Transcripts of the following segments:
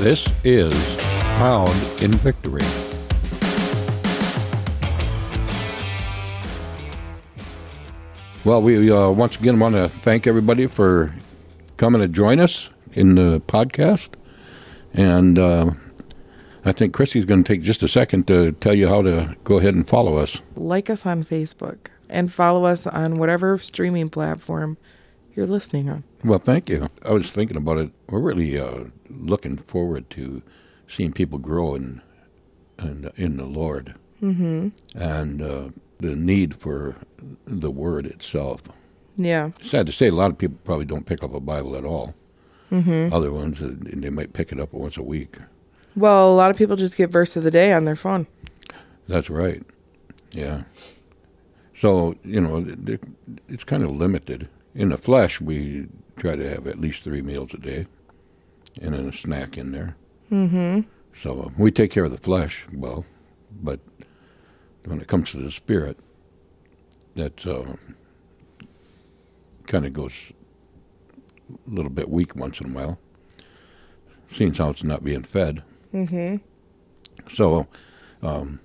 This is Crowned in Victory. Well, we uh, once again want to thank everybody for coming to join us in the podcast. And uh, I think Christy's going to take just a second to tell you how to go ahead and follow us. Like us on Facebook and follow us on whatever streaming platform you're listening on. Well, thank you. I was thinking about it. We're really uh, looking forward to seeing people grow in in, in the Lord, mm-hmm. and uh, the need for the Word itself. Yeah. Sad to say, a lot of people probably don't pick up a Bible at all. Mm-hmm. Other ones, uh, they might pick it up once a week. Well, a lot of people just get verse of the day on their phone. That's right. Yeah. So you know, it's kind of limited. In the flesh, we try to have at least three meals a day, and then a snack in there. Mm-hmm. So uh, we take care of the flesh well, but when it comes to the spirit, that uh, kind of goes a little bit weak once in a while. Seeing how it's not being fed. Mm-hmm. So, um,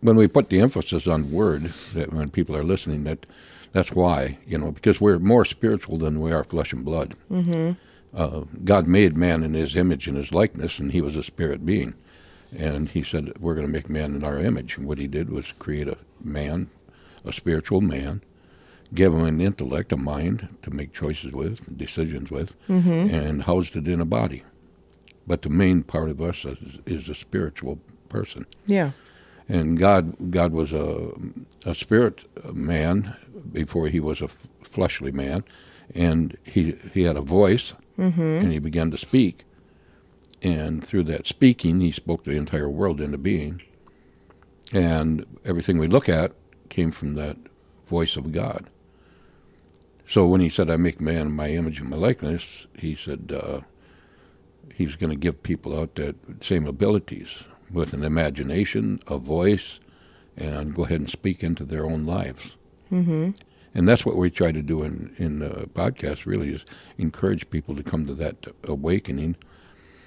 when we put the emphasis on word, that when people are listening, that that's why you know because we're more spiritual than we are flesh and blood. Mm-hmm. Uh, God made man in His image and His likeness, and He was a spirit being. And He said, "We're going to make man in our image." And what He did was create a man, a spiritual man, give him an intellect, a mind to make choices with, decisions with, mm-hmm. and housed it in a body. But the main part of us is, is a spiritual person. Yeah. And God, God was a, a spirit man before he was a fleshly man, and he he had a voice, mm-hmm. and he began to speak, and through that speaking, he spoke the entire world into being. And everything we look at came from that voice of God. So when he said, "I make man in my image and my likeness," he said uh, he's going to give people out that same abilities with an imagination, a voice, and go ahead and speak into their own lives. Mm-hmm. And that's what we try to do in in the podcast. Really, is encourage people to come to that awakening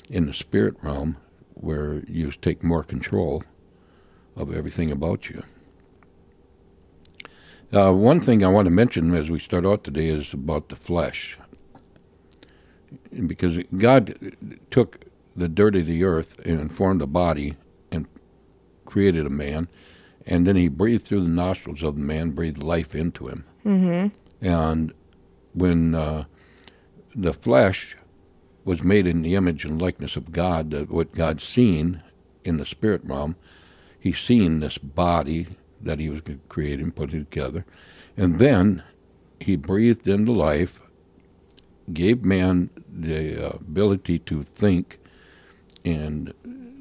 in the spirit realm, where you take more control of everything about you. Uh, one thing I want to mention as we start out today is about the flesh, because God took the dirt of the earth and formed a body and created a man, and then He breathed through the nostrils of the man, breathed life into him. Mm-hmm. And when uh, the flesh was made in the image and likeness of God, that what God seen in the spirit realm, He seen this body that He was creating, put it together, and then He breathed into life, gave man the uh, ability to think and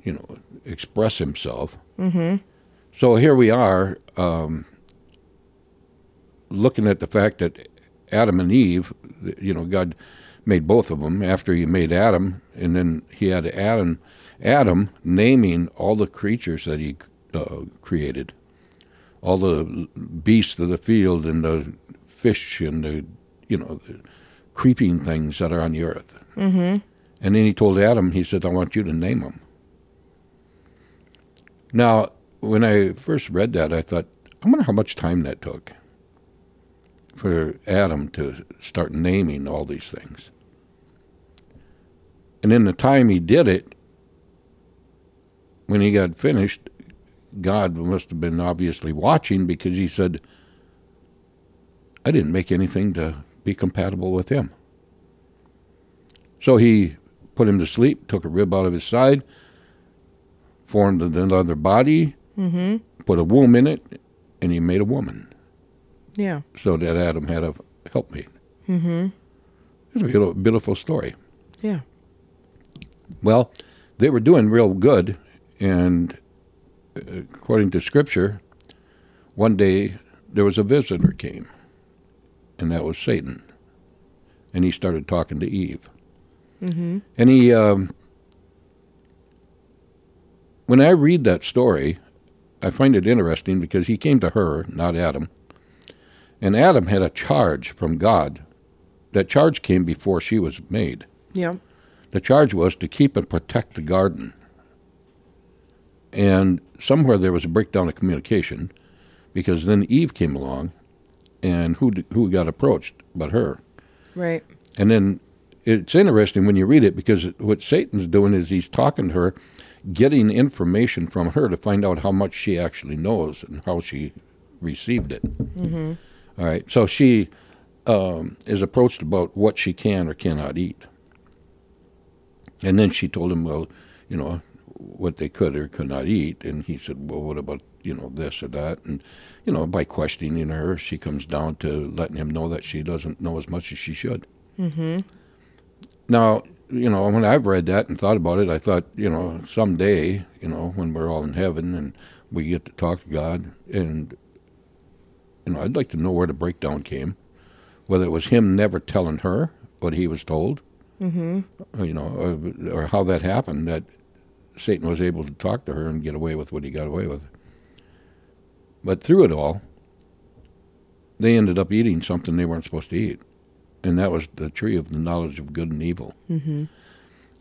you know express himself. Mm-hmm. So here we are. Um, looking at the fact that Adam and Eve, you know, God made both of them after He made Adam, and then He had Adam, Adam naming all the creatures that He uh, created, all the beasts of the field and the fish and the, you know, the creeping things that are on the earth. Mm-hmm. And then He told Adam, He said, "I want you to name them." Now, when I first read that, I thought, I wonder how much time that took for Adam to start naming all these things. And in the time he did it, when he got finished, God must have been obviously watching because he said, I didn't make anything to be compatible with him. So he put him to sleep, took a rib out of his side, formed another body, Mm-hmm. put a womb in it, and he made a woman Yeah. so that Adam had a helpmate. Mm-hmm. It's a beautiful, beautiful story. Yeah. Well, they were doing real good, and uh, according to Scripture, one day there was a visitor came, and that was Satan, and he started talking to Eve, Mm-hmm. and he. Um, when I read that story, I find it interesting because he came to her, not Adam, and Adam had a charge from God. That charge came before she was made. Yeah. The charge was to keep and protect the garden. And somewhere there was a breakdown of communication because then Eve came along and who, who got approached but her? Right. And then it's interesting when you read it because what Satan's doing is he's talking to her, getting information from her to find out how much she actually knows and how she received it. Mm-hmm. All right. So she um, is approached about what she can or cannot eat. And then she told him, well, you know, what they could or could not eat. And he said, well, what about, you know, this or that? And, you know, by questioning her, she comes down to letting him know that she doesn't know as much as she should. Mm-hmm. Now, you know, when I've read that and thought about it, I thought, you know, someday, you know, when we're all in heaven and we get to talk to God, and, you know, I'd like to know where the breakdown came, whether it was him never telling her what he was told, Mm-hmm. you know, or, or how that happened that Satan was able to talk to her and get away with what he got away with. But through it all, they ended up eating something they weren't supposed to eat, and that was the tree of the knowledge of good and evil. Mm-hmm.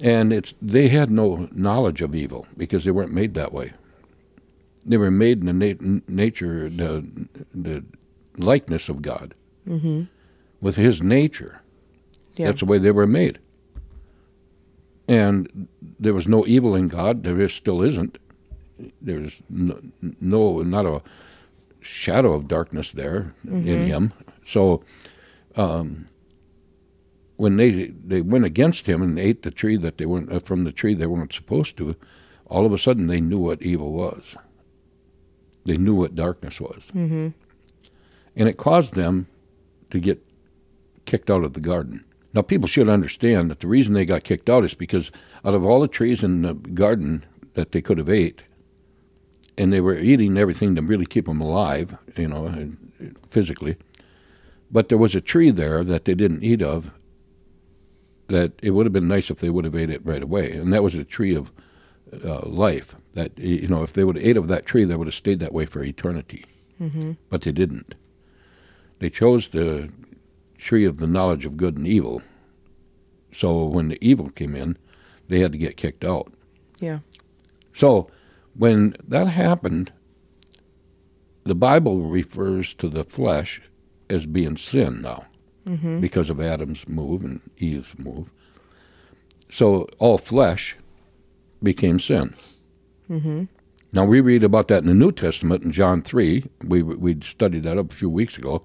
And it's they had no knowledge of evil because they weren't made that way. They were made in the nat- nature, the the likeness of God, Mm-hmm. with His nature. Yeah. That's the way they were made. And there was no evil in God. There is, still isn't. There's no, no, not a shadow of darkness there in Mhm. Him. So, um, when they they went against Him and ate the tree that they weren't uh, from the tree they weren't supposed to, all of a sudden they knew what evil was. They knew what darkness was, Mm-hmm. and it caused them to get kicked out of the garden. Now, people should understand that the reason they got kicked out is because out of all the trees in the garden that they could have ate, and they were eating everything to really keep them alive, you know, physically. But there was a tree there that they didn't eat of. That it would have been nice if they would have ate it right away, and that was a tree of uh, life. That you know, if they would have ate of that tree, they would have stayed that way for eternity. Mm-hmm. But they didn't. They chose the tree of the knowledge of good and evil. So when the evil came in, they had to get kicked out. Yeah. So when that happened, the Bible refers to the flesh as being sin now Mm-hmm. because of Adam's move and Eve's move. So all flesh became sin. Mm-hmm. Now we read about that in the New Testament in John three. We we studied that up a few weeks ago.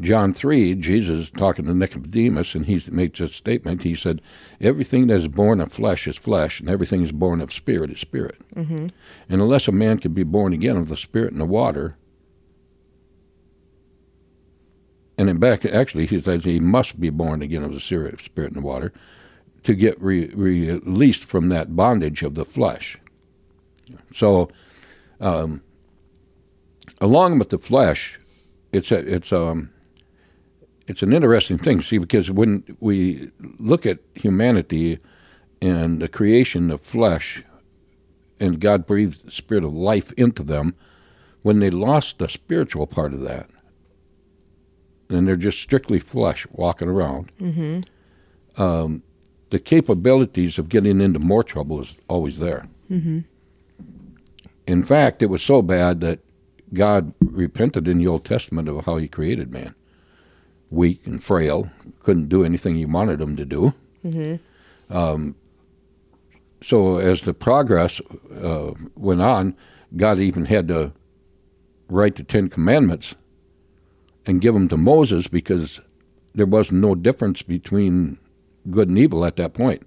John three, Jesus is talking to Nicodemus, and he makes a statement. He said, "Everything that is born of flesh is flesh, and everything is born of spirit is spirit. Mm-hmm. And unless a man can be born again of the spirit and the water, and back actually he says he must be born again of the spirit, and water, to get re, released from that bondage of the flesh. So, um, along with the flesh, it's a, it's um it's an interesting thing. See, because when we look at humanity and the creation of flesh, and God breathed the spirit of life into them, when they lost the spiritual part of that, and they're just strictly flesh walking around, Mm-hmm. um, the capabilities of getting into more trouble is always there. Mm-hmm. In fact, it was so bad that God repented in the Old Testament of how He created man. Weak and frail, couldn't do anything He wanted him to do. Mm-hmm. Um, so as the progress uh, went on, God even had to write the Ten Commandments and give them to Moses because there was no difference between good and evil at that point.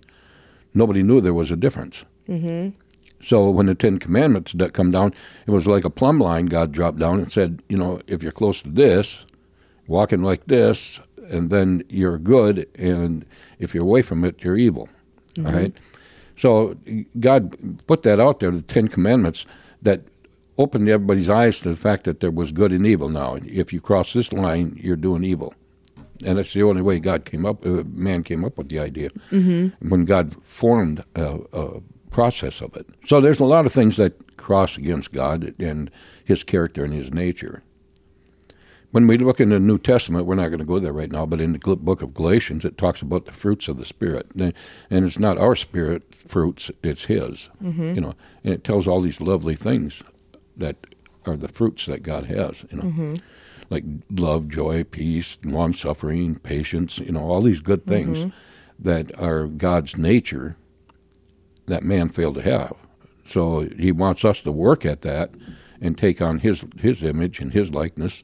Nobody knew there was a difference. Mm-hmm. So when the Ten Commandments that come down, it was like a plumb line God dropped down and said, you know, if you're close to this, walking like this, and then you're good, and if you're away from it, you're evil. All Mhm. right. So God put that out there, the Ten Commandments, that opened everybody's eyes to the fact that there was good and evil. Now, if you cross this line, you're doing evil, and that's the only way God came up. Uh, man came up with the idea Mm-hmm. when God formed a, a process of it. So there's a lot of things that cross against God and His character and His nature. when we look in the New Testament, we're not going to go there right now, but in the book of Galatians, it talks about the fruits of the Spirit, and and it's not our spirit fruits; it's His. You know, and it tells all these lovely things that are the fruits that God has. You know, like love, joy, peace, long suffering, patience. You know, all these good things that are God's nature that man failed to have. So He wants us to work at that and take on His His image and His likeness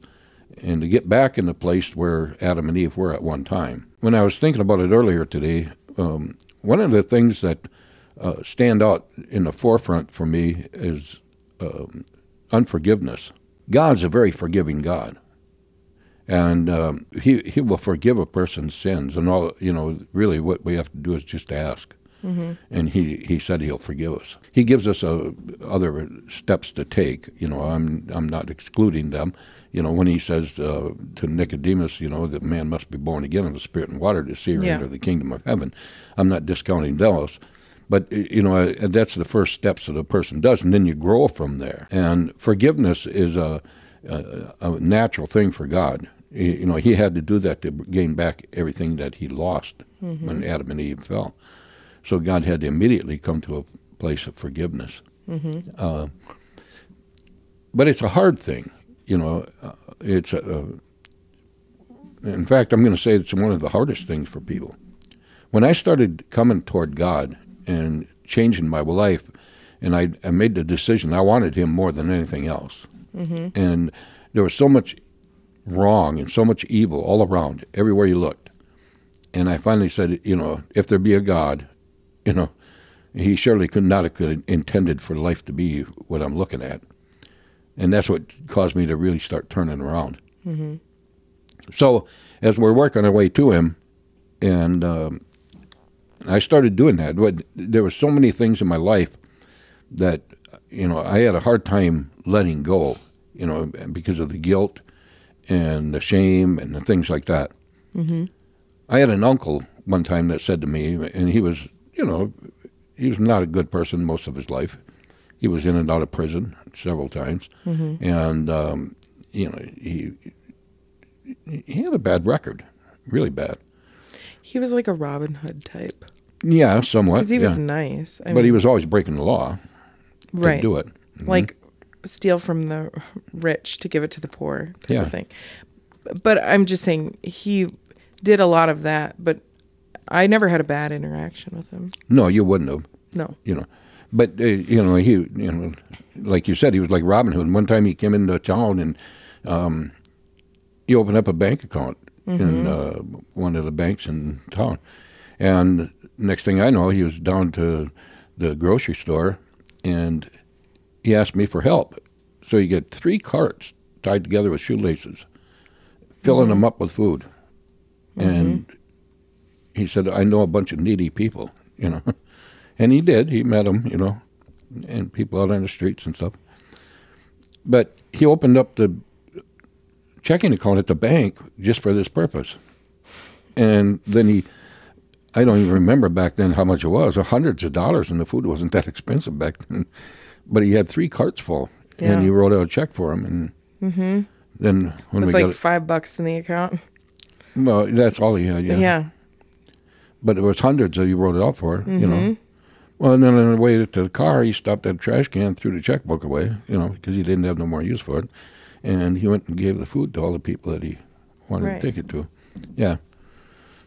and to get back in the place where Adam and Eve were at one time. When I was thinking about it earlier today, um, one of the things that uh, stand out in the forefront for me is um, unforgiveness. God's a very forgiving God, and um, he He will forgive a person's sins, and all you know. Really, what we have to do is just ask. And he, he said he'll forgive us. He gives us uh, other steps to take. You know, I'm I'm not excluding them. You know, when he says uh, to Nicodemus, you know, that man must be born again of the Spirit and water to see or Yeah. enter the kingdom of heaven. I'm not discounting those. But you know uh, that's the first steps that a person does, and then you grow from there. And forgiveness is a, a, a natural thing for God. You know, He had to do that to gain back everything that He lost when Adam and Eve fell. So God had to immediately come to a place of forgiveness. Uh, but it's a hard thing, you know. Uh, it's a, in fact, I'm going to say it's one of the hardest things for people. When I started coming toward God and changing my life, and I, I made the decision I wanted Him more than anything else, and there was so much wrong and so much evil all around, everywhere you looked. And I finally said, you know, if there be a God, you know, he surely could not have could intended for life to be what I'm looking at. And that's what caused me to really start turning around. Mm-hmm. So as we're working our way to him, and um, I started doing that, but there were so many things in my life that you know I had a hard time letting go, you know, because of the guilt and the shame and the things like that. Mm-hmm. I had an uncle one time that said to me, and he was, you know, he was not a good person most of his life. He was in and out of prison several times, Mm-hmm. and um, you know he he had a bad record, really bad. He was like a Robin Hood type Yeah, somewhat. because he was nice. I but he was always breaking the law Right. to do it. Mhm. like steal from the rich to give it to the poor type Yeah. of thing. But I'm just saying he did a lot of that, but I never had a bad interaction with him. no, you wouldn't have. No. you know. But uh, you know, he you know, like you said, he was like Robin Hood. One time he came into town and um, he opened up a bank account in mm-hmm. uh, one of the banks in town, and next thing I know, he was down to the grocery store, and he asked me for help. So you get three carts tied together with shoelaces, filling mm-hmm. them up with food, and mm-hmm. he said, "I know a bunch of needy people," you know. And he did. He met them, you know, and people out on the streets and stuff. But he opened up the checking account at the bank just for this purpose. And then he, I don't even remember back then how much it was, hundreds of dollars, and the food wasn't that expensive back then. But he had three carts full, Yeah. and he wrote out a check for him. And Mm-hmm. then when With we like got five bucks in the account. it, well, that's all he had, yeah. Yeah. But it was hundreds that he wrote it out for, you know. Mhm. Well, and then on the way to the car, he stopped at a trash can, threw the checkbook away, you know, because he didn't have no more use for it. And he went and gave the food to all the people that he wanted Right. to take it to. Yeah.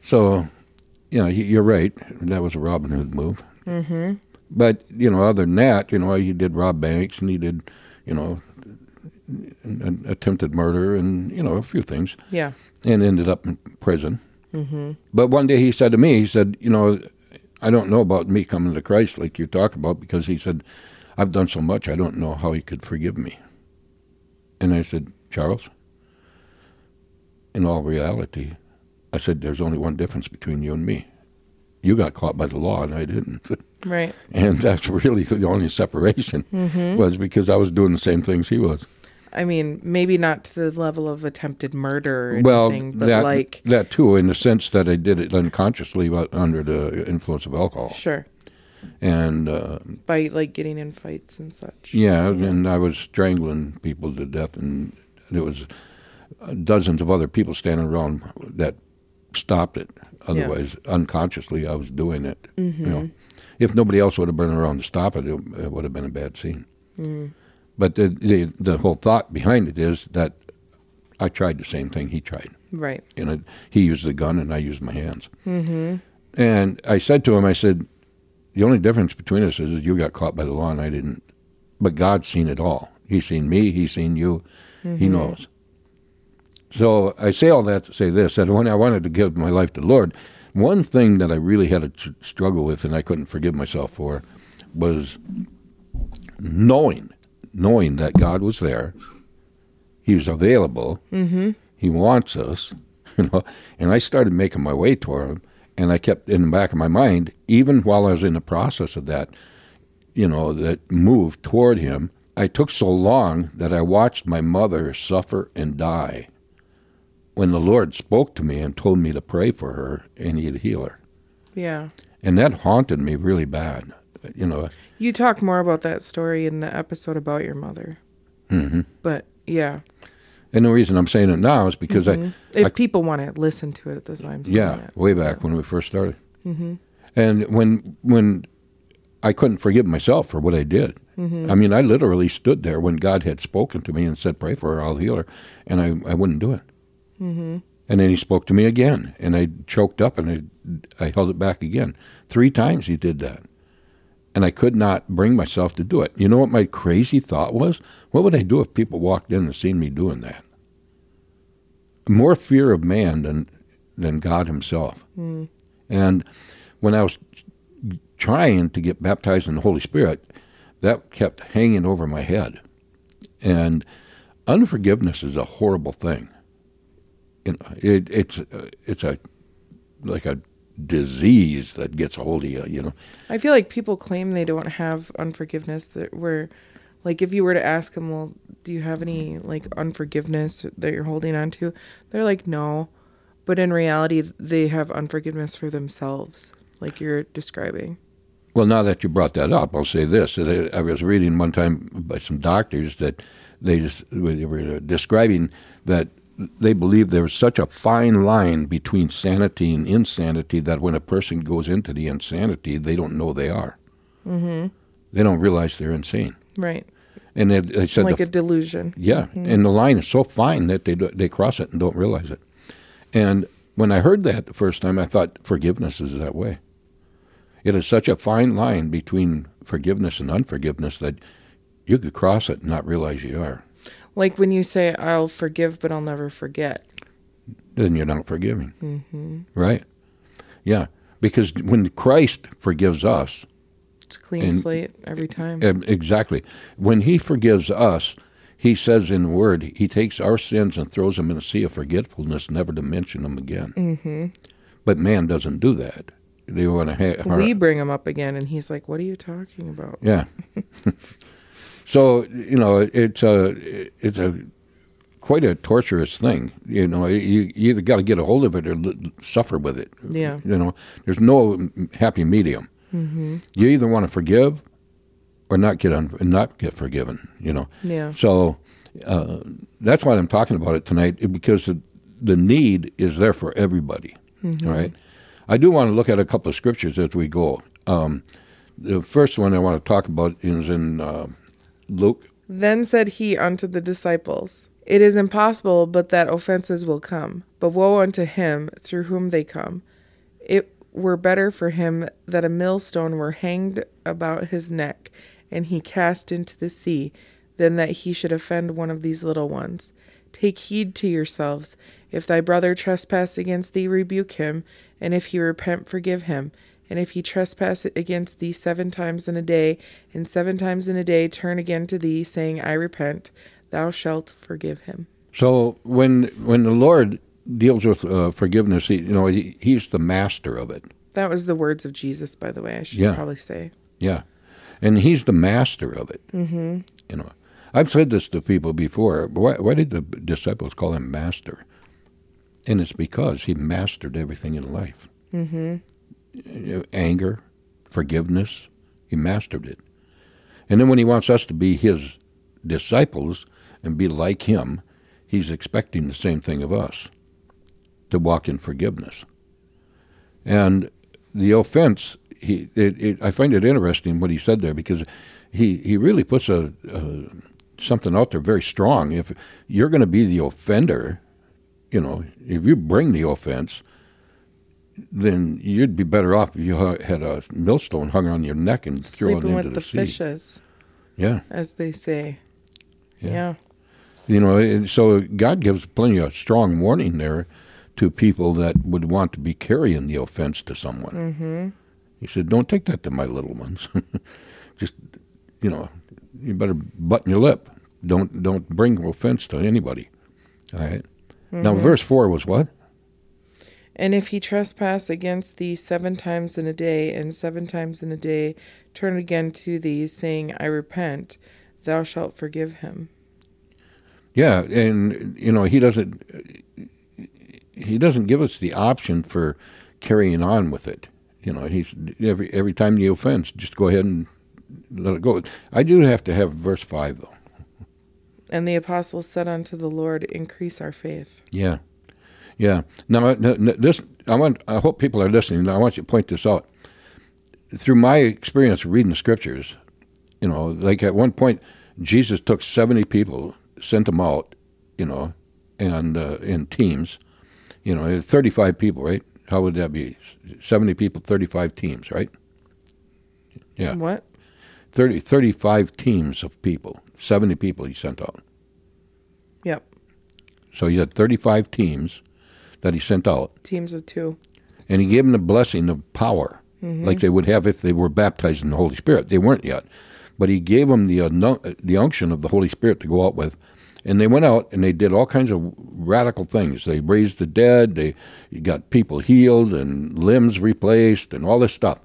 So, you know, he- you're right. That was a Robin Hood move. Mm-hmm. But, you know, other than that, you know, he did rob banks and he did, you know, an attempted murder and, you know, a few things Yeah. and ended up in prison. Mm-hmm. But one day he said to me, he said, you know, I don't know about me coming to Christ like you talk about because he said, I've done so much, I don't know how he could forgive me. And I said, Charles, in all reality, I said, there's only one difference between you and me. You got caught by the law and I didn't. Right. And that's really the only separation Mm-hmm. was because I was doing the same things he was. I mean, maybe not to the level of attempted murder or well, anything, but that, like, that too, in the sense that I did it unconsciously but under the influence of alcohol. sure, And uh, by like getting in fights and such. Yeah, and I was strangling people to death, and there was uh, dozens of other people standing around that stopped it. Otherwise, unconsciously, I was doing it. You know, if nobody else would have been around to stop it, it, it would have been a bad scene. But the, the the whole thought behind it is that I tried the same thing he tried. Right. You know, he used the gun and I used my hands. Mm-hmm. And I said to him, I said, the only difference between us is that you got caught by the law and I didn't. But God's seen it all. He's seen me. He's seen you. He knows. So I say all that to say this: that when I wanted to give my life to the Lord, one thing that I really had to tr- struggle with and I couldn't forgive myself for was knowing, knowing that God was there, He was available, mm-hmm. He wants us, you know. And I started making my way toward Him, and I kept in the back of my mind, even while I was in the process of that, you know, that move toward Him. I took so long that I watched my mother suffer and die when the Lord spoke to me and told me to pray for her and He'd heal her. Yeah. And that haunted me really bad. You know, You talk more about that story in the episode about your mother. hmm But yeah, and the reason I'm saying it now is because I—if I- people want to listen to it, that's why I'm saying Yeah, it. way back when we first started. Mm-hmm. And when when I couldn't forgive myself for what I did. I mean, I literally stood there when God had spoken to me and said, "Pray for her, I'll heal her," and I, I wouldn't do it. Mm-hmm. And then He spoke to me again, and I choked up and I I held it back again. Three times He did that, and I could not bring myself to do it. You know what my crazy thought was? What would I do if people walked in and seen me doing that? More fear of man than than God Himself. And when I was trying to get baptized in the Holy Spirit, that kept hanging over my head. And unforgiveness is a horrible thing. It, it's uh, it's a like a disease that gets a hold of you. You know, I feel like people claim they don't have unforgiveness. That where, like, if you were to ask them, well, do you have any like unforgiveness that you're holding on to? They're like, no. But in reality, they have unforgiveness for themselves, like you're describing. Well, now that you brought that up, I'll say this: I I was reading one time by some doctors that they, just, they were describing that they believe there is such a fine line between sanity and insanity that when a person goes into the insanity, they don't know they are. Mm-hmm. They don't realize they're insane. Right. And they, they said like the a delusion. yeah, and the line is so fine that they do- they cross it and don't realize it. And when I heard that the first time, I thought forgiveness is that way. It is such a fine line between forgiveness and unforgiveness that you could cross it and not realize you are. Like when you say, I'll forgive, but I'll never forget. Then you're not forgiving, right? Yeah, because when Christ forgives us, It's a clean And- slate every time. Exactly. When he forgives us, he says in the word, he takes our sins and throws them in a sea of forgetfulness, never to mention them again. Mm-hmm. But man doesn't do that. They want to ha- we bring him up again, and he's like, what are you talking about? yeah. so you know, it's a it's a quite a torturous thing. You know, you, you either got to get a hold of it or suffer with it. Yeah. You know, there's no happy medium. You either want to forgive or not get un- not get forgiven. You know. Yeah. So uh, that's why I'm talking about it tonight because the, the need is there for everybody. all right. I do want to look at a couple of scriptures as we go. Um, the first one I want to talk about is in uh, Luke. Then said he unto the disciples, It is impossible but that offenses will come. But woe unto him through whom they come. It were better for him that a millstone were hanged about his neck, and he cast into the sea, than that he should offend one of these little ones. Take heed to yourselves. If thy brother trespass against thee, rebuke him, and if he repent, forgive him. And if he trespass against thee seven times in a day, and seven times in a day turn again to thee, saying, I repent, thou shalt forgive him. So when when the Lord deals with uh, forgiveness, he, you know, he, he's the master of it. That was the words of Jesus, by the way, I should Yeah. probably say. Yeah, and he's the master of it. Mm-hmm. You know, I've said this to people before. Why, why did the disciples call him master? And it's because he mastered everything in life. Mm-hmm. Anger, forgiveness, he mastered it. And then when he wants us to be his disciples and be like him, he's expecting the same thing of us to walk in forgiveness. And the offense, he, it, it, I find it interesting what he said there because he, he really puts a, a something out there very strong. If you're going to be the offender, you know, if you bring the offense, then you'd be better off if you had a millstone hung on your neck and thrown into with the, the sea. fishes, Yeah, as they say. Yeah. Yeah. you know, so God gives plenty of strong warning there to people that would want to be carrying the offense to someone. Mm-hmm. He said, "Don't take that to my little ones. Just, you know, you better button your lip. Don't don't bring offense to anybody." All right? Now, verse four was what? And if he trespass against thee seven times in a day, and seven times in a day turn again to thee, saying, I repent, thou shalt forgive him. Yeah, and you know he doesn't he doesn't give us the option for carrying on with it. You know, he's every every time you offense, just go ahead and let it go. I do have to have verse five though. And the apostles said unto the Lord, Increase our faith. Yeah, yeah. Now this I want. I hope people are listening. I want you to point this out. Through my experience reading the scriptures, you know, like at one point, Jesus took seventy people, sent them out, you know, and uh, in teams, you know, thirty-five people, right? How would that be? Seventy people, thirty-five teams, right? Yeah. What? 30, 35 teams of people, seventy people he sent out. Yep. So he had thirty-five teams that he sent out. Teams of two. and he gave them the blessing of power, mm-hmm. like they would have if they were baptized in the Holy Spirit. They weren't yet, but he gave them the uh, anu- uh, the unction of the Holy Spirit to go out with, and they went out and they did all kinds of radical things. They raised the dead, they got people healed and limbs replaced, and all this stuff.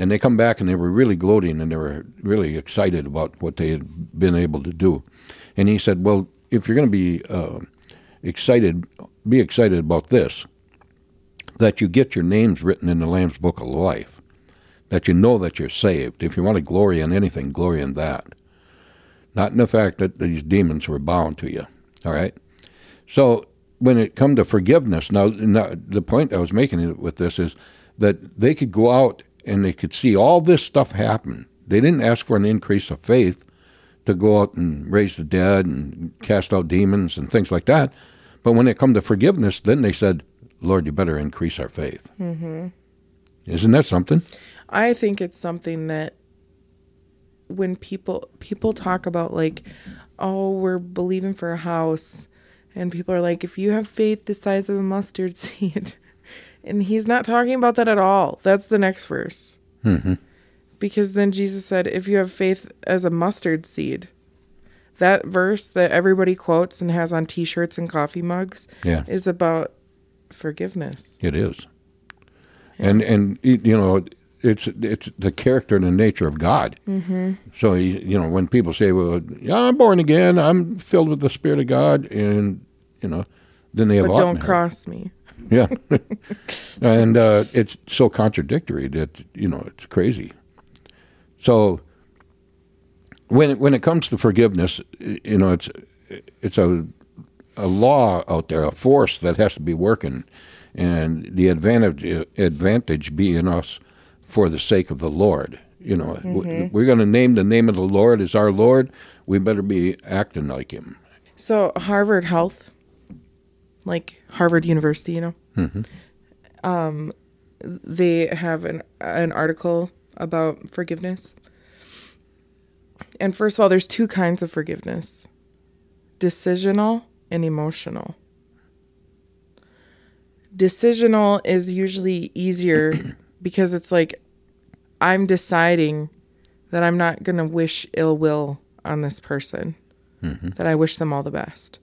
And they come back and they were really gloating and they were really excited about what they had been able to do. And he said, "Well, if you're going to be uh, excited, be excited about this." that you get your names written in the Lamb's Book of Life, that you know that you're saved. If you want to glory in anything, glory in that. Not in the fact that these demons were bound to you. All right? So when it come to forgiveness, now, now the point I was making with this is that they could go out and they could see all this stuff happen. They didn't ask for an increase of faith to go out and raise the dead and cast out demons and things like that. But when it come to forgiveness, then they said, Lord, you better increase our faith. Mm-hmm. Isn't that something? I think it's something that when people people talk about like, oh, we're believing for a house, and people are like, if you have faith the size of a mustard seed, and he's not talking about that at all. That's the next verse. Mm-hmm. Because then Jesus said, if you have faith as a mustard seed, that verse that everybody quotes and has on T-shirts and coffee mugs Yeah, is about forgiveness. it is. And and you know, it's it's the character and the nature of God. Mm-hmm. So you know, when people say, "Well, yeah, I'm born again. I'm filled with the Spirit of God," and you know, then they have But don't cross me. Yeah, and uh, it's so contradictory that you know it's crazy. So when it, when it comes to forgiveness, you know it's it's a a law out there, a force that has to be working, and the advantage advantage be in us for the sake of the Lord. You know, w- we're going to name the name of the Lord as our Lord. We better be acting like Him. So Harvard Health, like Harvard University, you know, um, they have an an article about forgiveness. And first of all, there's two kinds of forgiveness: decisional and emotional. Decisional is usually easier because it's like I'm deciding that I'm not going to wish ill will on this person mm-hmm. that I wish them all the best.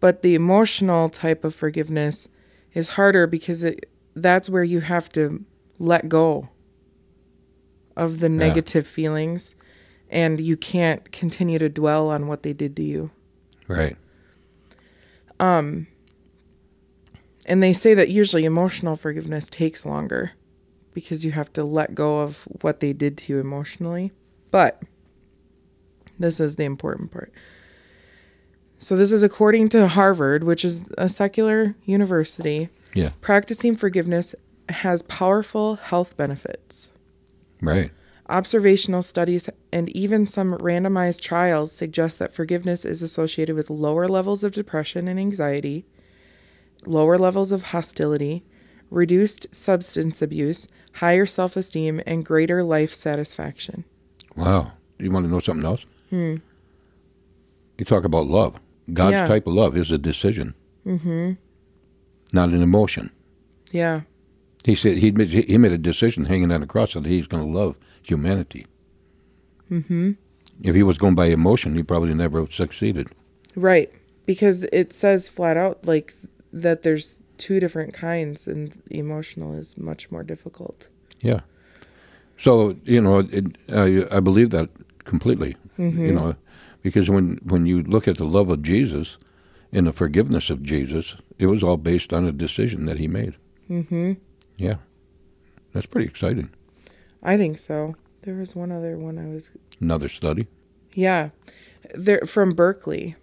But the emotional type of forgiveness is harder because it that's where you have to let go of the negative feelings and you can't continue to dwell on what they did to you. Right. Um and they say that usually emotional forgiveness takes longer because you have to let go of what they did to you emotionally. But this is the important part. So this is according to Harvard, which is a secular university. Yeah. Practicing forgiveness has powerful health benefits. Right. Observational studies and even some randomized trials suggest that forgiveness is associated with lower levels of depression and anxiety, lower levels of hostility, reduced substance abuse, higher self esteem, and greater life satisfaction. Wow. You want to know something else? Hmm. You talk about love. God's Yeah. type of love is a decision, mm-hmm. not an emotion. Yeah. He said he made, he made a decision hanging on the cross that he's going to love humanity. Mm-hmm. If he was going by emotion, he probably never succeeded. Right. Because it says flat out like that there's two different kinds and emotional is much more difficult. Yeah. So you know, it, I I believe that completely. You know, because when when you look at the love of Jesus and the forgiveness of Jesus, it was all based on a decision that he made. Mm-hmm. Yeah, that's pretty exciting. I think so. There was one other one I was Another study. Yeah. They're from Berkeley.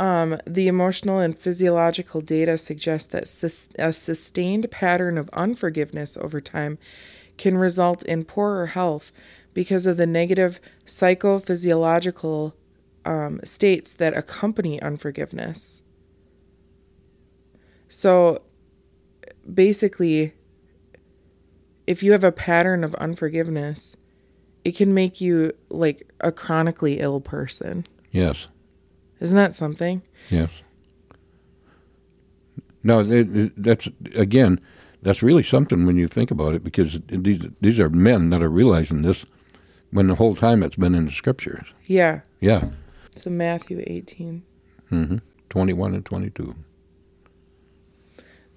Um, the emotional and physiological data suggest that sus- a sustained pattern of unforgiveness over time can result in poorer health because of the negative psychophysiological um, states that accompany unforgiveness. So basically, if you have a pattern of unforgiveness, it can make you like a chronically ill person. Yes. Isn't that something? Yes. No, that's again, that's really something when you think about it, because these these are men that are realizing this when the whole time it's been in the scriptures. Yeah. Yeah, So Matthew 18. Mm-hmm. twenty-one and twenty-two.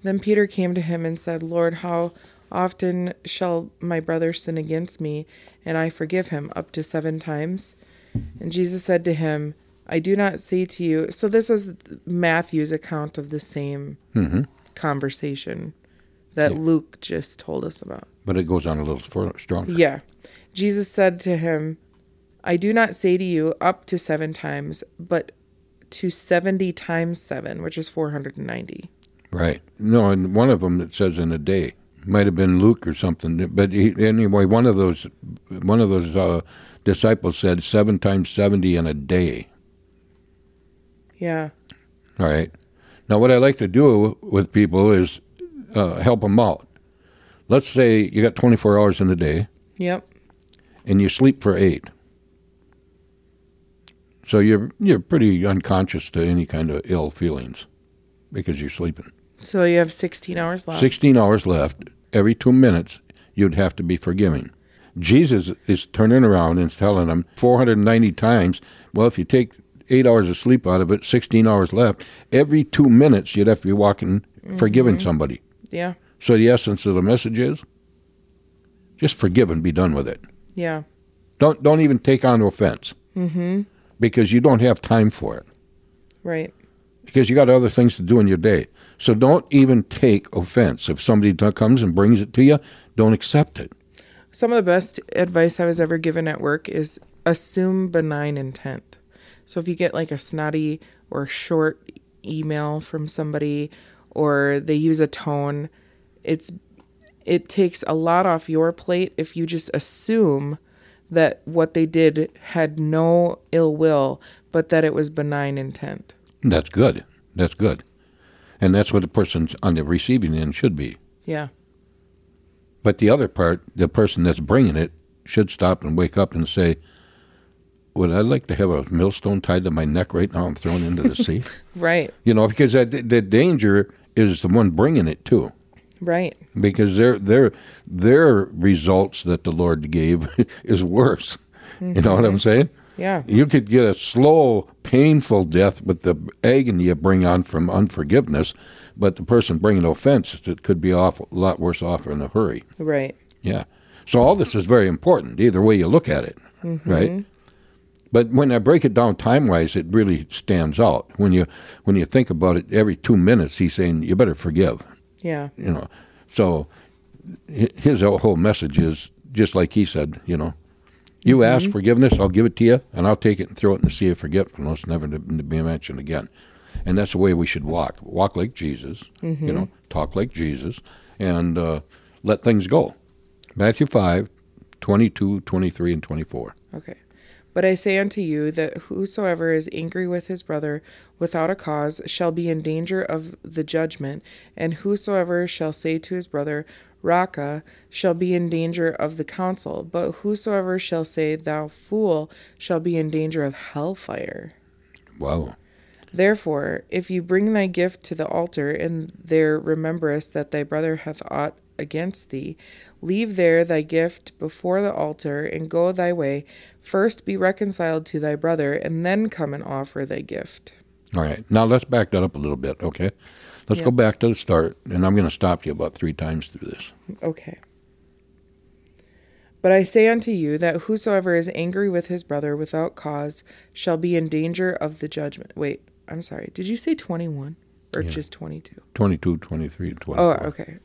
Then Peter came to him and said, Lord, how often shall my brother sin against me and I forgive him? Up to seven times? And Jesus said to him, I do not say to you. So this is Matthew's account of the same hmm conversation that Yeah. Luke just told us about. But it goes on a little fur- stronger. Yeah. Jesus said to him, I do not say to you up to seven times, but to 70 times seven, which is 490. Right. No, and one of them it says in a day might have been Luke or something. But he, anyway, one of those one of those uh, disciples said seven times seventy in a day. Yeah. All right. Now, what I like to do with people is uh, help them out. Let's say you got 24 hours in a day Yep. and you sleep for eight. So you're you're pretty unconscious to any kind of ill feelings because you're sleeping. So you have 16 hours left. 16 hours left. Every two minutes, you'd have to be forgiving. Jesus is turning around and telling them 490 times, well, if you take eight hours of sleep out of it, 16 hours left, every two minutes, you'd have to be walking, forgiving somebody. Yeah. So the essence of the message is just forgive and be done with it. Yeah. Don't, don't even take on offense Mm-hmm. because you don't have time for it Right. because you got other things to do in your day. So don't even take offense. If somebody t- comes and brings it to you, don't accept it. Some of the best advice I was ever given at work is assume benign intent. So if you get like a snotty or short email from somebody or they use a tone, it's it takes a lot off your plate if you just assume that what they did had no ill will, but that it was benign intent. That's good. That's good. And that's what the person on the receiving end should be. Yeah. But the other part, the person that's bringing it, should stop and wake up and say, Would I like to have a millstone tied to my neck right now and thrown into the sea? Right. You know, because that, the danger is the one bringing it too. Right. Because their their their results that the Lord gave is worse. You know what I'm mm-hmm. saying? Yeah. You could get a slow, painful death with the agony you bring on from unforgiveness, but the person bringing offense it could be off a lot worse off in a hurry. Right. Yeah. So all this is very important, either way you look at it, mm-hmm. right? But when I break it down time wise, it really stands out. When you when you think about it, every two minutes he's saying you better forgive. Yeah. You know, so his whole message is just like he said. You know, You Mm-hmm. ask forgiveness, I'll give it to you, and I'll take it and throw it in the sea of forgetfulness, never to, to be mentioned again. And that's the way we should walk. Walk like Jesus, Mm-hmm. you know, talk like Jesus, and uh, let things go. Matthew 5, 22, 23, and 24. Okay. But I say unto you that whosoever is angry with his brother without a cause shall be in danger of the judgment, and whosoever shall say to his brother, Raca, shall be in danger of the council, but whosoever shall say, Thou fool, shall be in danger of hellfire. Wow. Therefore, if you bring thy gift to the altar, and there rememberest that thy brother hath aught against thee, leave there thy gift before the altar, and go thy way. First be reconciled to thy brother, and then come and offer thy gift. All right. Now let's back that up a little bit, okay? Let's Yeah. go back to the start, and I'm going to stop you about three times through this. Okay. But I say unto you that whosoever is angry with his brother without cause shall be in danger of the judgment. Wait, I'm sorry. Did you say 21 or Yeah. just 22? 22, 23, 24. Oh, okay.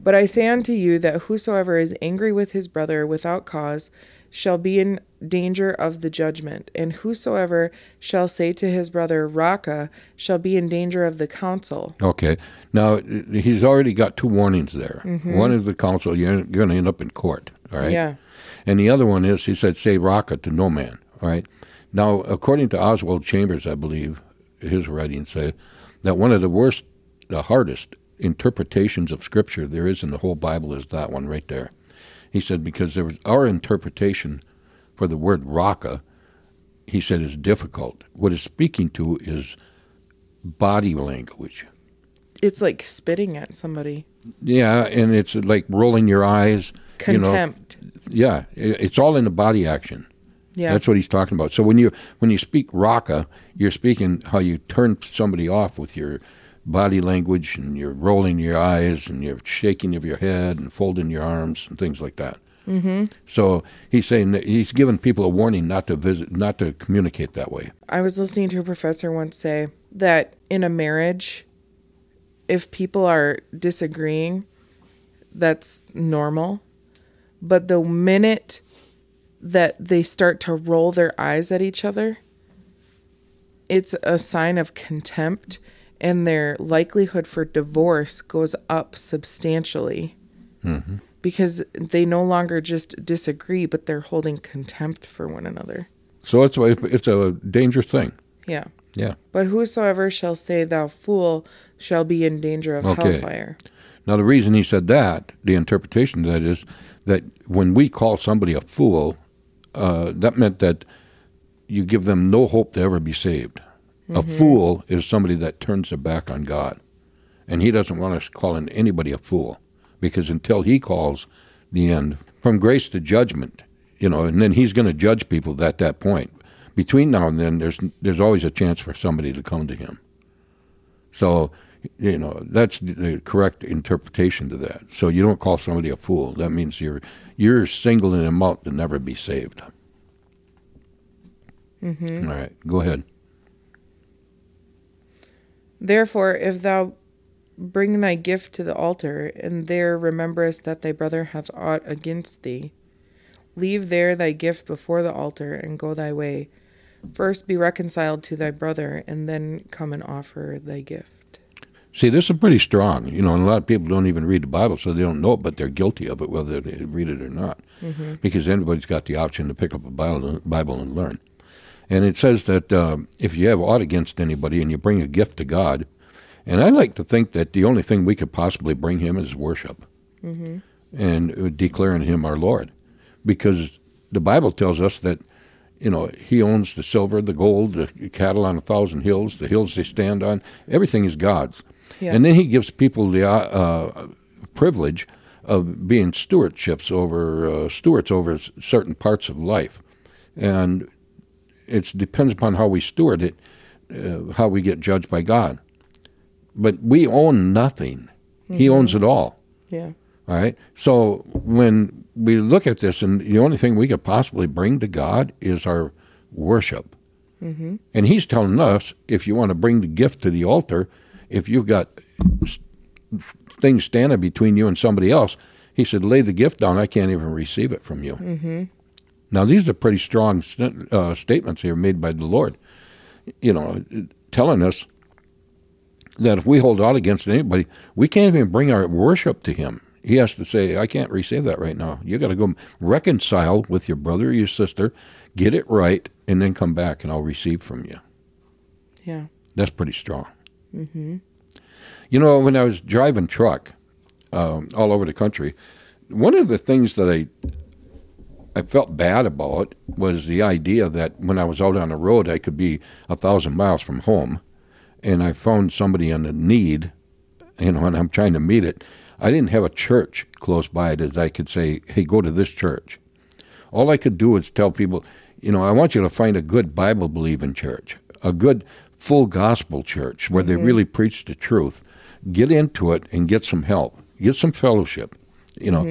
But I say unto you that whosoever is angry with his brother without cause shall be in danger of the judgment, and whosoever shall say to his brother Raca shall be in danger of the council. Okay. Now, he's already got two warnings there. Mm-hmm. One is the council, you're going to end up in court, all right? Yeah. And the other one is, he said, say raca to no man, all right? Now, according to Oswald Chambers, I believe, his writings say that one of the worst, the hardest interpretations of Scripture there is in the whole Bible is that one right there. He said, because there was our interpretation for the word raca, he said, is difficult. What it's speaking to is body language. It's like spitting at somebody. Yeah, and it's like rolling your eyes. you know. Contempt. yeah, it's all in the body action. yeah. That's what he's talking about. So when you when you speak raca, you're speaking how you turn somebody off with your body language and you're rolling your eyes and you're shaking of your head and folding your arms and things like that. Mm-hmm. So he's saying that he's giving people a warning not to visit, not to communicate that way. I was listening to a professor once say that in a marriage, if people are disagreeing, that's normal. But the minute that they start to roll their eyes at each other, it's a sign of contempt, and their likelihood for divorce goes up substantially. Because they no longer just disagree, but they're holding contempt for one another. So it's a, it's a dangerous thing. Yeah. Yeah. But whosoever shall say, Thou fool, shall be in danger of Okay. hellfire. Now, the reason he said that, the interpretation of that is that when we call somebody a fool, uh, that meant that you give them no hope to ever be saved. A fool is somebody that turns their back on God. And he doesn't want us calling anybody a fool because until he calls the end, from grace to judgment, you know, and then he's going to judge people at that point. Between now and then, there's there's always a chance for somebody to come to him. So, you know, that's the- correct interpretation to that. So you don't call somebody a fool. That means you're you're singling them out to never be saved. Mm-hmm. right, go ahead. Therefore, if thou bring thy gift to the altar, and there rememberest that thy brother hath aught against thee, leave there thy gift before the altar, and go thy way. First be reconciled to thy brother, and then come and offer thy gift. See, this is pretty strong, you know, and a lot of people don't even read the Bible, so they don't know it, but they're guilty of it, whether they read it or not, mm-hmm. because anybody's got the option to pick up a Bible and learn. And it says that um, if you have aught against anybody and you bring a gift to God, and I like to think that the only thing we could possibly bring Him is worship and uh, declaring Him our Lord, because the Bible tells us that you know He owns the silver, the gold, the cattle on a thousand hills, the hills they stand on. Everything is God's. Yeah. And then he gives people the uh, uh, privilege of being stewardships over uh, stewards over certain parts of life, and it depends upon how we steward it, uh, how we get judged by God. But we own nothing; He owns it all. Yeah. All right. So when we look at this, and the only thing we could possibly bring to God is our worship. Mm-hmm. And He's telling us if you want to bring the gift to the altar, if you've got things standing between you and somebody else, He said, lay the gift down. I can't even receive it from you. Mm-hmm. Now, these are pretty strong st- uh, statements here made by the Lord, you know, telling us that if we hold out against anybody, we can't even bring our worship to Him. He has to say, I can't receive that right now. You got to go reconcile with your brother or your sister, get it right, and then come back and I'll receive from you. Yeah. That's pretty strong. Mm-hmm. You know, when I was driving truck um, all over the country, one of the things that I I felt bad about was the idea that when I was out on the road, I could be a thousand miles from home, and I found somebody in a need, you know, and I'm trying to meet it. I didn't have a church close by that I could say, "Hey, go to this church." All I could do was tell people, you know, I want you to find a good Bible believing church, a good full gospel church where they really preach the truth. Get into it and get some help, get some fellowship. You know,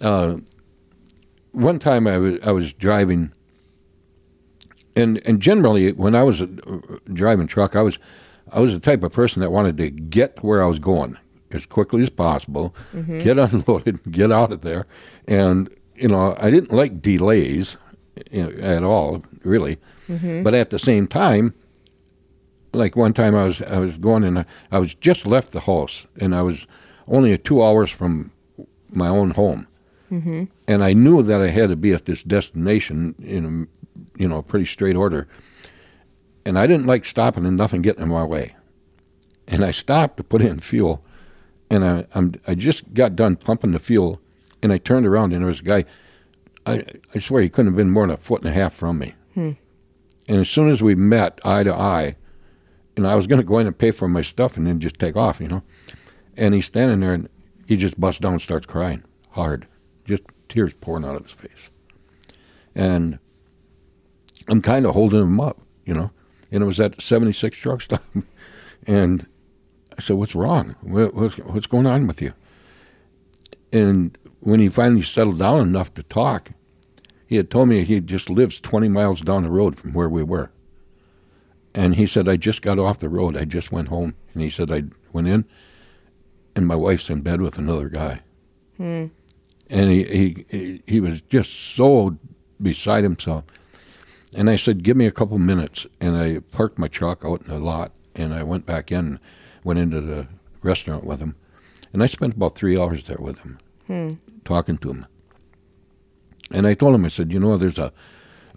uh, one time I was I was driving, and and generally when I was uh, driving truck, I was I was the type of person that wanted to get where I was going as quickly as possible, get unloaded, get out of there, and you know I didn't like delays you know, at all, really. But at the same time, like one time I was I was going and I, I was just left the house and I was only two hours from my own home, Mm-hmm. and I knew that I had to be at this destination in a you know a pretty straight order, and I didn't like stopping and nothing getting in my way, and I stopped to put in fuel, and I I'm, I just got done pumping the fuel, and I turned around and there was a guy, I I swear he couldn't have been more than a foot and a half from me, hmm. and as soon as we met eye to eye, and I was going to go in and pay for my stuff and then just take off, you know. And he's standing there and he just busts down and starts crying hard, just tears pouring out of his face. And I'm kind of holding him up, you know. And it was at 76 truck stop. and I said, What's wrong? What's, what's going on with you? And when he finally settled down enough to talk, he had told me he just lives 20 miles down the road from where we were. And he said, I just got off the road. I just went home. And he said, I went in, and my wife's in bed with another guy. Hmm. And he, he, he, was just so beside himself. And I said, Give me a couple minutes. And I parked my truck out in the lot, and I went back in, went into the restaurant with him. And I spent about three hours there with him, hmm. talking to him. And I told him, I said, You know, there's a,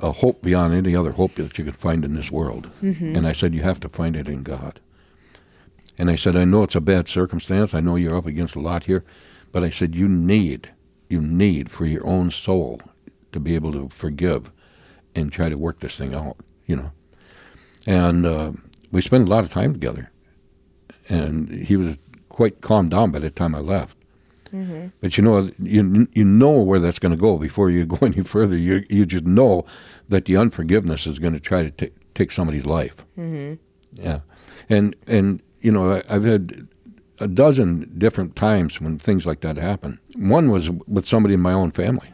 a hope beyond any other hope that you can find in this world. Mm-hmm. And I said, You have to find it in God. And I said, I know it's a bad circumstance. I know you're up against a lot here. But I said, You need, you need for your own soul to be able to forgive and try to work this thing out, you know. And uh, we spent a lot of time together. And he was quite calmed down by the time I left. But you know, you you know where that's going to go before you go any further. You you just know that the unforgiveness is going to try to ta take somebody's life. Mm-hmm. Yeah, and and you know, I, I've had a dozen different times when things like that happen. One was with somebody in my own family.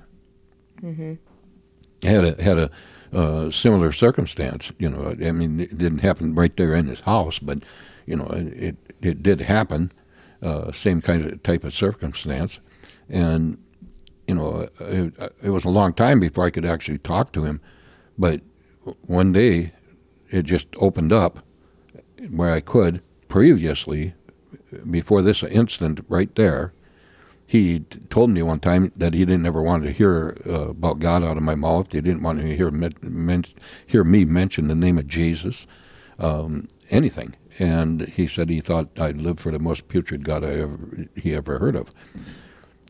Had a had a uh, similar circumstance. You know, I mean, it didn't happen right there in his house, but you know, it it, it did happen. Uh, same kind of type of circumstance, and you know, it, it was a long time before I could actually talk to him. But one day, it just opened up where I could. Previously, before this incident right there, he told me one time that he didn't ever want to hear uh, about God out of my mouth. He didn't want to hear men- men- hear me mention the name of Jesus, um, anything. And he said he thought I'd live for the most putrid God I ever he ever heard of.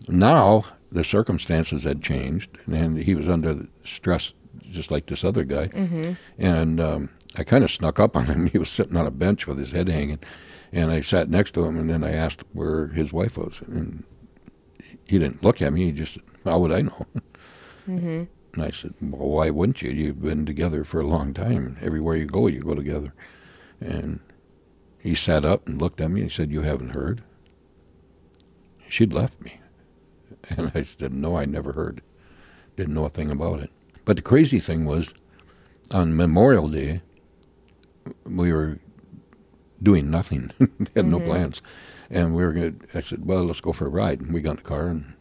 Now the circumstances had changed, and he was under stress just like this other guy. And um, I kind of snuck up on him. He was sitting on a bench with his head hanging, and I sat next to him, and then I asked where his wife was, and he didn't look at me. He just, how would I know? Mm-hmm. And I said, well, why wouldn't you? You've been together for a long time. Everywhere you go, you go together. And he sat up and looked at me and he said, you haven't heard? She'd left me. And I said, no, I never heard. Didn't know a thing about it. But the crazy thing was, on Memorial Day, we were doing nothing, they had no plans. And we were going to, I said, well, let's go for a ride. And we got in the car, and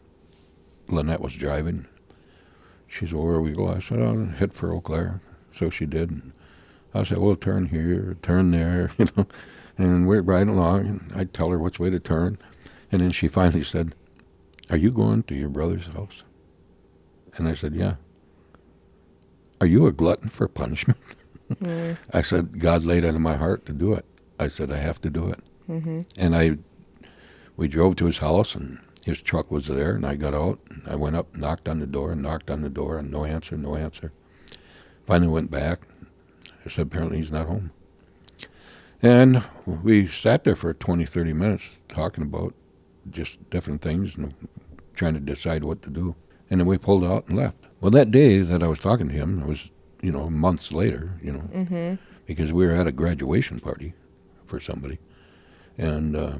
Lynette was driving. She said, well, where we go? I said, oh, head for Eau Claire. So she did. And I said, well, turn here, turn there, you know. And we're riding along, and I tell her which way to turn. And then she finally said, are you going to your brother's house? And I said, yeah. Are you a glutton for punishment? Mm. I said, God laid it in my heart to do it. I said, I have to do it. Mm-hmm. And I, we drove to his house, and his truck was there, and I got out, and I went up, knocked on the door, and knocked on the door, and no answer, no answer. Finally went back. I said, apparently he's not home. And we sat there for 20, 30 minutes talking about just different things and trying to decide what to do. And then we pulled out and left. Well, that day that I was talking to him, it was, you know, months later, you know, Mm-hmm. because we were at a graduation party for somebody. And uh,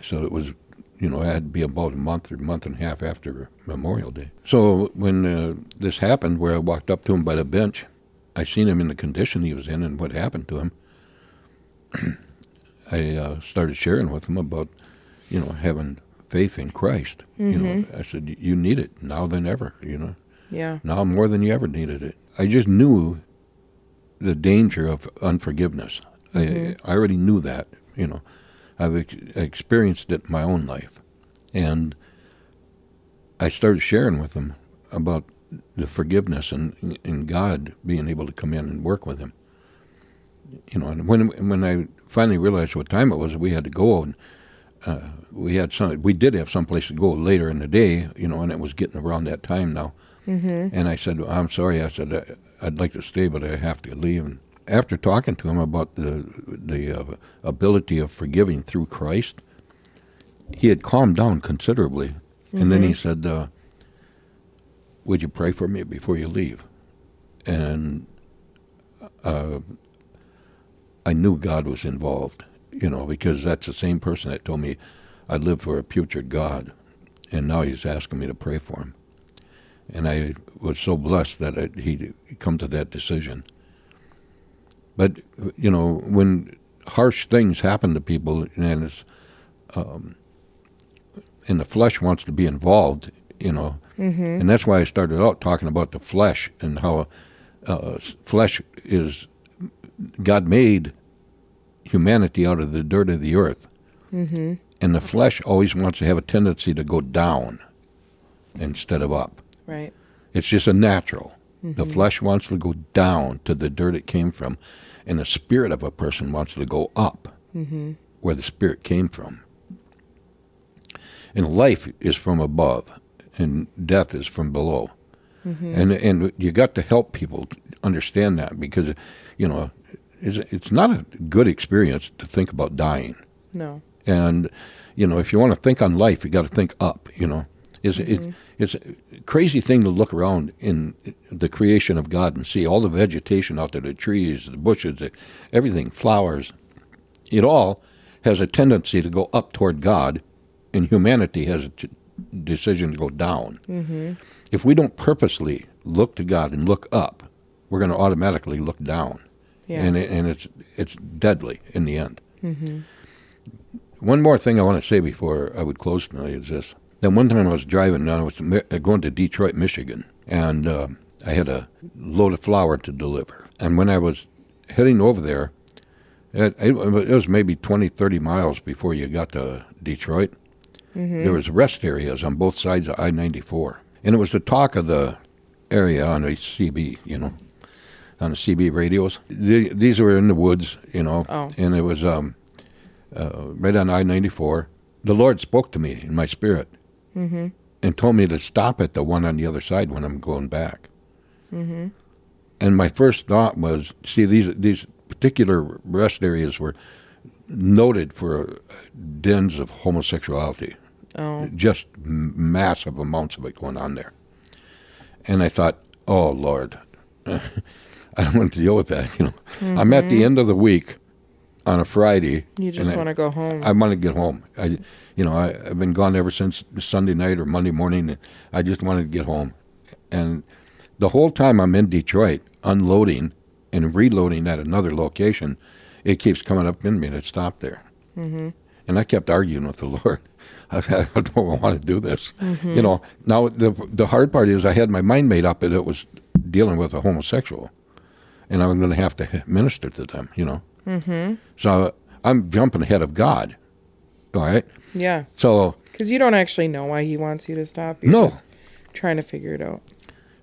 so it was, you know, it had to be about a month or month and a half after Memorial Day. So when uh, this happened, where I walked up to him by the bench, I seen him in the condition he was in and what happened to him. I uh, started sharing with him about, you know, having faith in Christ. You know, I said, you need it now than ever, you know Yeah. now more than you ever needed it. I just knew the danger of unforgiveness. I, I already knew that, you know. I've ex- experienced it in my own life. And I started sharing with him about the forgiveness and, and God being able to come in and work with him. You know, and when when I finally realized what time it was, we had to go and uh, we had some. We did have some place to go later in the day, you know, and it was getting around that time now. Mm-hmm. And I said, I'm sorry. I said, "I- I'd like to stay, but I have to leave. And after talking to him about the, the uh, ability of forgiving through Christ, he had calmed down considerably. And then he said, uh, Would you pray for me before you leave? And uh, I knew God was involved, you know, because that's the same person that told me I live for a putrid God. And now he's asking me to pray for him and I was so blessed that it, he'd come to that decision. But you know, when harsh things happen to people, and it's, um, and the flesh wants to be involved, you know, Mm-hmm. and that's why I started out talking about the flesh and how uh, flesh is God made humanity out of the dirt of the earth, Mm-hmm. and the flesh always wants to have a tendency to go down instead of up. Right. It's just a natural. The flesh wants to go down to the dirt it came from, and the spirit of a person wants to go up Mm-hmm. where the spirit came from. And life is from above, and death is from below. Mm-hmm. And and you got to help people understand that because, you know, it's, it's not a good experience to think about dying. No. And you know, if you want to think on life, you got to think up. You know, it's it's it's a crazy thing to look around in the creation of God and see all the vegetation out there, the trees, the bushes, the, everything, flowers. It all has a tendency to go up toward God, and humanity has a t- decision to go down. Mm-hmm. If we don't purposely look to God and look up, we're going to automatically look down, Yeah. and it, and it's it's deadly in the end. mm-hmm. One more thing I want to say before I would close tonight is this. Then one time I was driving, and I was uh, going to Detroit, Michigan, and uh, I had a load of flour to deliver. And when I was heading over there, it, it, was maybe 20, 30 miles before you got to Detroit. Mm-hmm. There was rest areas on both sides of I-94. And it was the talk of the area on the CB, you know, on the CB radios. The, these were in the woods, you know, Oh. and it was um, uh, right on I-94. The Lord spoke to me in my spirit Mm-hmm. and told me to stop at the one on the other side when I'm going back. Mm-hmm. And my first thought was, see, these these particular rest areas were noted for dens of homosexuality, Oh. just massive amounts of it going on there. And I thought, oh Lord, I don't want to deal with that. You know, I'm at the end of the week on a Friday. You just want to go home. I want to get home. I, you know, I, I've been gone ever since Sunday night or Monday morning. And I just wanted to get home, and the whole time I'm in Detroit, unloading and reloading at another location, it keeps coming up in me to stop there. mm-hmm. And I kept arguing with the Lord. I said, I don't want to do this. You know, now the the hard part is I had my mind made up that it was dealing with a homosexual, and I'm going to have to minister to them. You know, mm-hmm. so I'm jumping ahead of God. All right. Yeah. So Because you don't actually know why he wants you to stop. You're No. just trying to figure it out.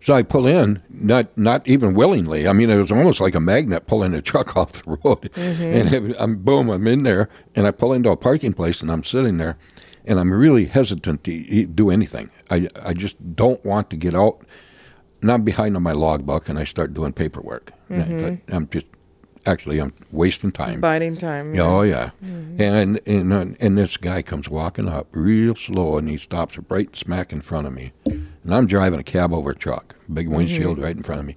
so I pull in, not not even willingly. I mean, it was almost like a magnet pulling a truck off the road, and it, I'm boom, I'm in there, and I pull into a parking place, and I'm sitting there, and I'm really hesitant to do anything. I I just don't want to get out. Now I'm behind on my logbook, and I start doing paperwork. And I I'm just actually I'm wasting time. Biding time. Yeah, Oh yeah, and and uh, and this guy comes walking up real slow, and he stops right smack in front of me, and I'm driving a cab over a truck, big windshield right in front of me,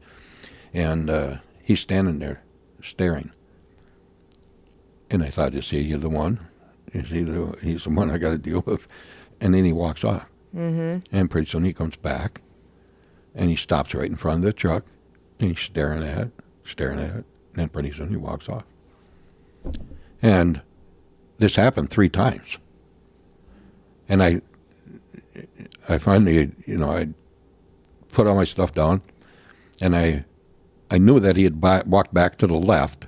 and uh, he's standing there staring, and I thought, is he the one? Is he the he's the one I got to deal with? And then he walks off, mm-hmm. and pretty soon he comes back, and he stops right in front of the truck, and he's staring at it, staring at it, and pretty soon he walks off. And this happened three times. And I, I finally, you know, I put all my stuff down, and I, I knew that he had bi- walked back to the left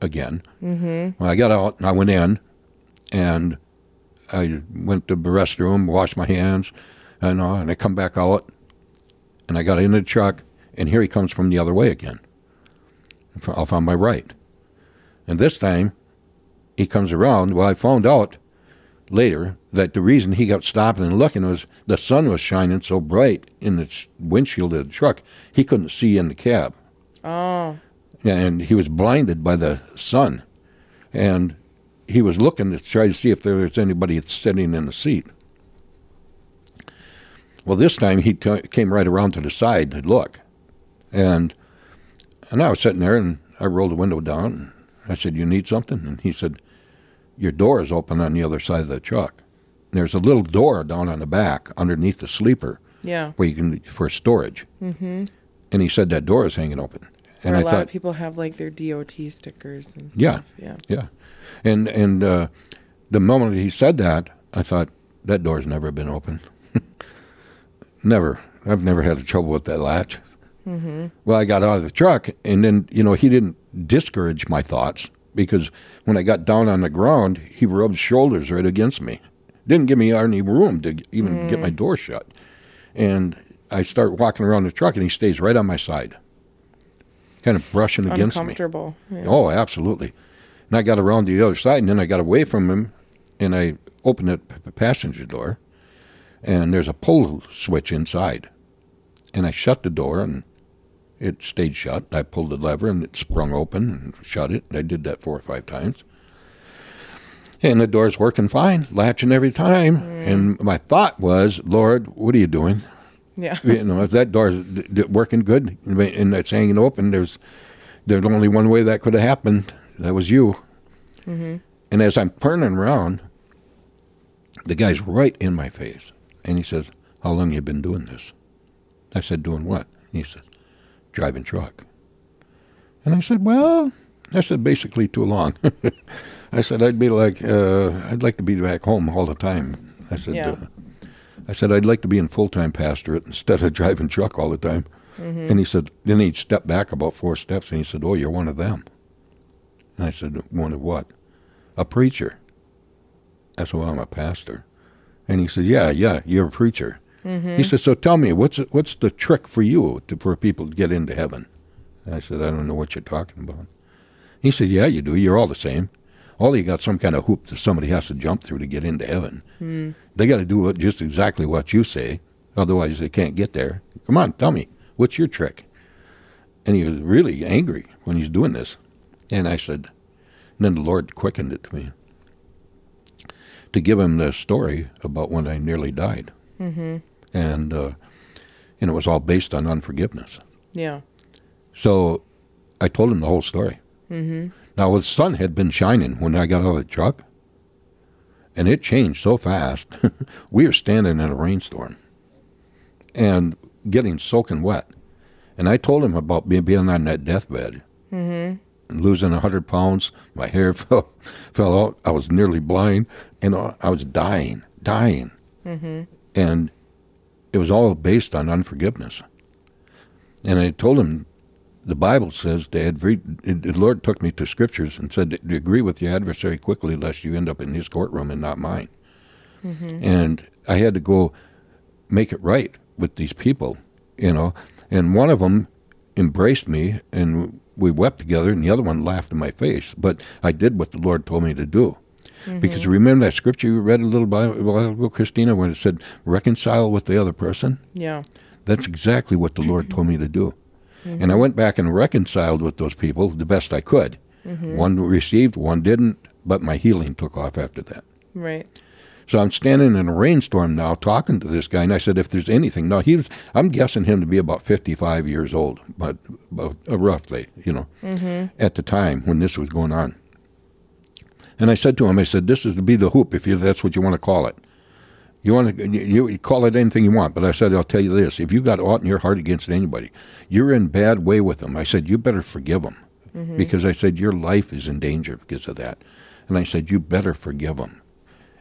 again. Mm-hmm. When I got out, and I went in, and I went to the restroom, washed my hands, and and I come back out, and I got in the truck, and here he comes from the other way again, off on my right. And this time, he comes around. Well, I found out later that the reason he got stopping and looking was the sun was shining so bright in the windshield of the truck, he couldn't see in the cab. Oh. And he was blinded by the sun. And he was looking to try to see if there was anybody sitting in the seat. Well, this time he t- came right around to the side to look. And and I was sitting there and I rolled the window down. And I said, You need something? And he said, Your door is open on the other side of the truck. There's a little door down on the back underneath the sleeper Yeah. where you can for storage. Mm-hmm. And he said that door is hanging open. And Where I a lot thought, of people have like their DOT stickers and Yeah. stuff. Yeah. yeah. And and uh, the moment he said that, I thought that door's never been open. never. I've never had a trouble with that latch. Mm-hmm. Well, I got out of the truck, and then you know he didn't discourage my thoughts because when I got down on the ground, he rubbed shoulders right against me. Didn't give me any room to even get my door shut. And I start walking around the truck, and he stays right on my side, kind of brushing against me. Uncomfortable. Yeah. Oh, absolutely. And I got around to the other side, and then I got away from him, and I opened the p- passenger door, and there's a pull switch inside. And I shut the door, and it stayed shut. I pulled the lever, and it sprung open and shut it. I did that four or five times. And the door's working fine, latching every time. Mm. And my thought was, Lord, what are you doing? Yeah. you know, if that door's d- d- working good and it's hanging open, there's there's only one way that could have happened. That was you. Mm-hmm. And as I'm turning around, the guy's right in my face, and he says, "How long you been doing this?" I said, "Doing what?" He said, "Driving truck." And I said, "Well," I said, "basically too long." I said, "I'd be like, uh, I'd like to be back home all the time." I said, Yeah. uh, I said, I'd like to be in full time pastorate instead of driving truck all the time. And he said, then he stepped back about four steps and he said, Oh, you're one of them. And I said, One of what? A preacher. I said, Well, I'm a pastor. And he said, Yeah, yeah, you're a preacher. He said, So tell me, what's what's the trick for you to, for people to get into heaven? And I said, I don't know what you're talking about. He said, Yeah, you do. You're all the same. All you got some kind of hoop that somebody has to jump through to get into heaven. They got to do just exactly what you say, otherwise they can't get there. Come on, tell me, what's your trick? And he was really angry when he's doing this. And I said, and then the Lord quickened it to me to give him the story about when I nearly died, mm-hmm. And uh, and it was all based on unforgiveness. Yeah. So I told him the whole story. Mm-hmm. Now, the sun had been shining when I got out of the truck, and it changed so fast. we were standing in a rainstorm and getting soaking wet. And I told him about me being on that deathbed. Mm-hmm. losing 100 pounds. My hair fell, fell out. I was nearly blind. And I was dying, dying. Mm-hmm. And it was all based on unforgiveness. And I told him, the Bible says that the Lord took me to scriptures and said, to agree with your adversary quickly, lest you end up in his courtroom and not mine. Mm-hmm. And I had to go make it right with these people, you know. And one of them embraced me and we wept together, and the other one laughed in my face. But I did what the Lord told me to do. Mm-hmm. Because remember that scripture you read a little while ago, Christina, when it said, reconcile with the other person? Yeah. That's exactly what the Lord told me to do. Mm-hmm. And I went back and reconciled with those people the best I could. Mm-hmm. One received, one didn't, but my healing took off after that. Right. So I'm standing in a rainstorm now talking to this guy, and I said, if there's anything, now he was, I'm guessing him to be about 55 years old, but, but uh, roughly, you know, mm-hmm. at the time when this was going on. And I said to him, I said, this is to be the hoop, if you, that's what you want to call it. You want to you, you call it anything you want, but I said I'll tell you this: if you got aught in your heart against anybody, you're in bad way with them. I said you better forgive them, mm-hmm. because I said your life is in danger because of that, and I said you better forgive them.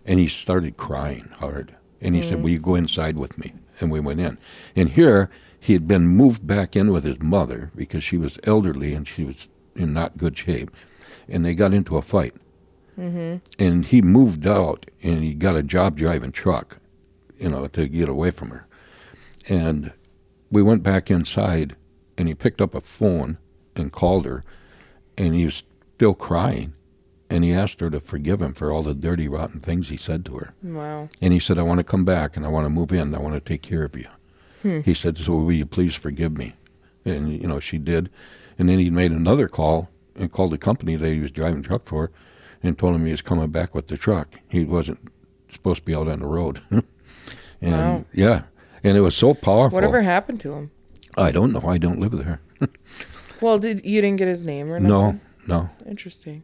And he started crying hard, and he mm-hmm. said, "Will you go inside with me?" And we went in, and here he had been moved back in with his mother because she was elderly and she was in not good shape, and they got into a fight. Mm-hmm. And he moved out and he got a job driving truck, you know, to get away from her. And we went back inside and he picked up a phone and called her and he was still crying. And he asked her to forgive him for all the dirty, rotten things he said to her. Wow. And he said, I want to come back and I want to move in. I want to take care of you. Hmm. He said, So will you please forgive me? And, you know, she did. And then he made another call and called the company that he was driving truck for and told him he was coming back with the truck. He wasn't supposed to be out on the road. and wow. yeah, and it was so powerful. Whatever happened to him? I don't know. I don't live there. well, did you didn't get his name or nothing? No, no. Interesting.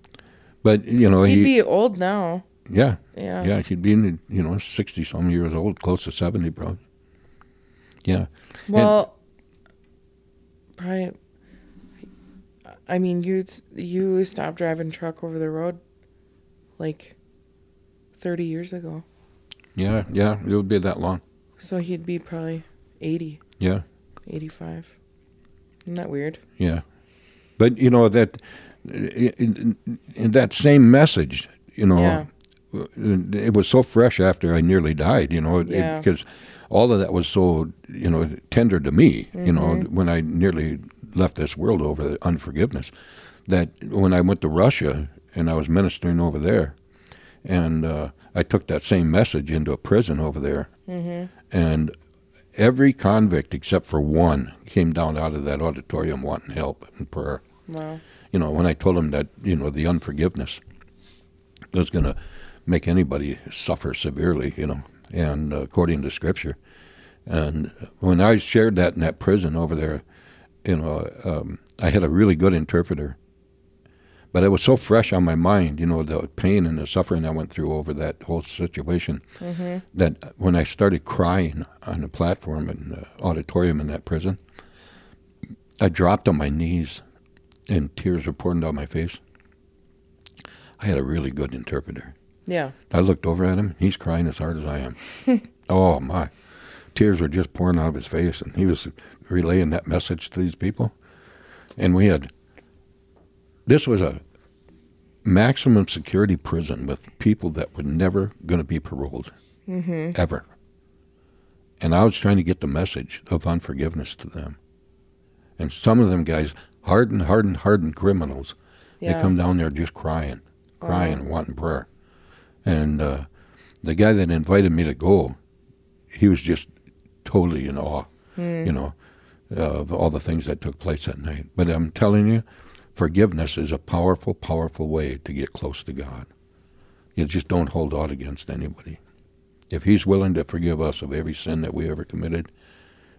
But you know, he'd he, be old now. Yeah, yeah, yeah. He'd be in, you know sixty some years old, close to seventy, probably. Yeah. Well, and, probably. I mean, you you stopped driving truck over the road like 30 years ago. Yeah, yeah, it would be that long. So he'd be probably 80. Yeah. 85. Isn't that weird? Yeah. But, you know, that in, in that same message, you know, yeah. it was so fresh after I nearly died, you know, yeah. because all of that was so, you know, tender to me, mm-hmm. you know, mm-hmm. when I nearly left this world over the unforgiveness, that when I went to Russia and I was ministering over there, and uh, I took that same message into a prison over there, mm-hmm. and every convict except for one came down out of that auditorium wanting help and prayer. Wow. You know, when I told them that you know the unforgiveness was going to make anybody suffer severely, you know, and uh, according to Scripture, and when I shared that in that prison over there, you know, um, I had a really good interpreter but it was so fresh on my mind, you know, the pain and the suffering I went through over that whole situation, mm-hmm. that when I started crying on the platform in the auditorium in that prison, I dropped on my knees and tears were pouring down my face. I had a really good interpreter. Yeah. I looked over at him. He's crying as hard as I am. oh, my. Tears were just pouring out of his face, and he was relaying that message to these people. And we had this was a maximum security prison with people that were never going to be paroled, mm-hmm. ever. And I was trying to get the message of unforgiveness to them. And some of them guys, hardened, hardened, hardened criminals, yeah. they come down there just crying, crying, wow. wanting prayer. And uh, the guy that invited me to go, he was just totally in awe, mm. you know, of all the things that took place that night. But I'm telling you, Forgiveness is a powerful, powerful way to get close to God. You just don't hold out against anybody. If He's willing to forgive us of every sin that we ever committed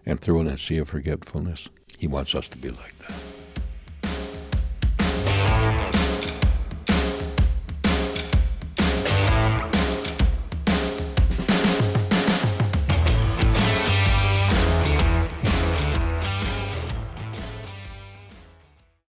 and throw in that sea of forgetfulness, He wants us to be like that.